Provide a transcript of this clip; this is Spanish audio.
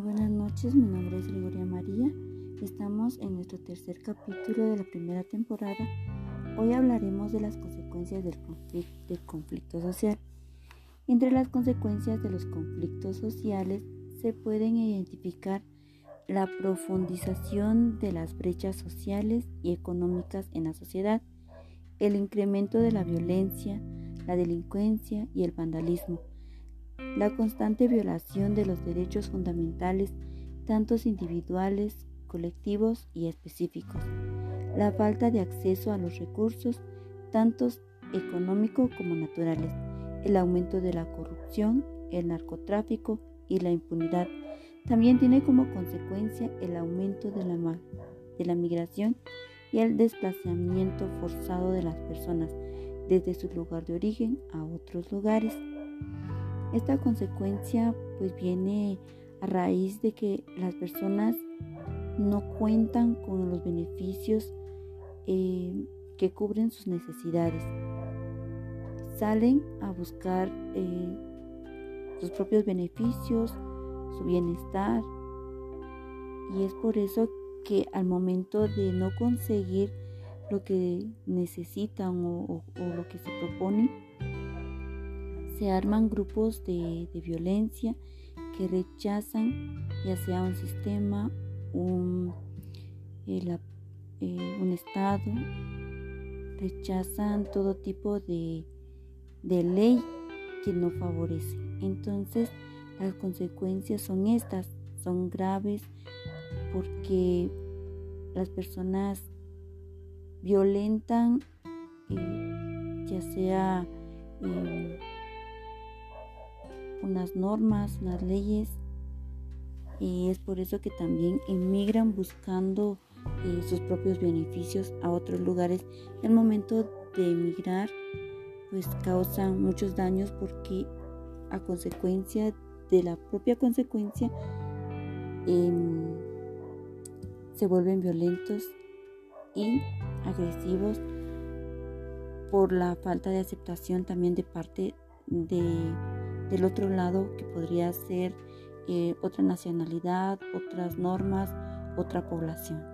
noches, mi nombre es Gregoria María. Estamos en nuestro tercer capítulo de la primera temporada. Hoy hablaremos de las consecuencias del conflicto, social. Entre las consecuencias de los conflictos sociales se pueden identificar la profundización de las brechas sociales y económicas en la sociedad, el incremento de la violencia, la delincuencia y el vandalismo, la constante violación de los derechos fundamentales, tantos individuales, colectivos y específicos, la falta de acceso a los recursos, tantos económicos como naturales, el aumento de la corrupción, el narcotráfico y la impunidad. También tiene como consecuencia el aumento de la, de la migración y el desplazamiento forzado de las personas desde su lugar de origen a otros lugares. Esta consecuencia pues viene a raíz de que las personas no cuentan con los beneficios eh, que cubren sus necesidades. Salen a buscar eh, sus propios beneficios, su bienestar. Y es por eso que al momento de no conseguir lo que necesitan o lo que se proponen, se arman grupos de, violencia que rechazan ya sea un sistema, un, eh, un Estado, rechazan todo tipo de, de ley que no favorece. Entonces las consecuencias son estas, son graves porque las personas violentan eh, ya sea eh, unas normas, unas leyes y es por eso que también emigran buscando eh, sus propios beneficios a otros lugares. El momento de emigrar pues causan muchos daños porque a consecuencia de la propia consecuencia em, se vuelven violentos y agresivos por la falta de aceptación también de parte de del otro lado que podría ser eh, otra nacionalidad, otras normas, otra población.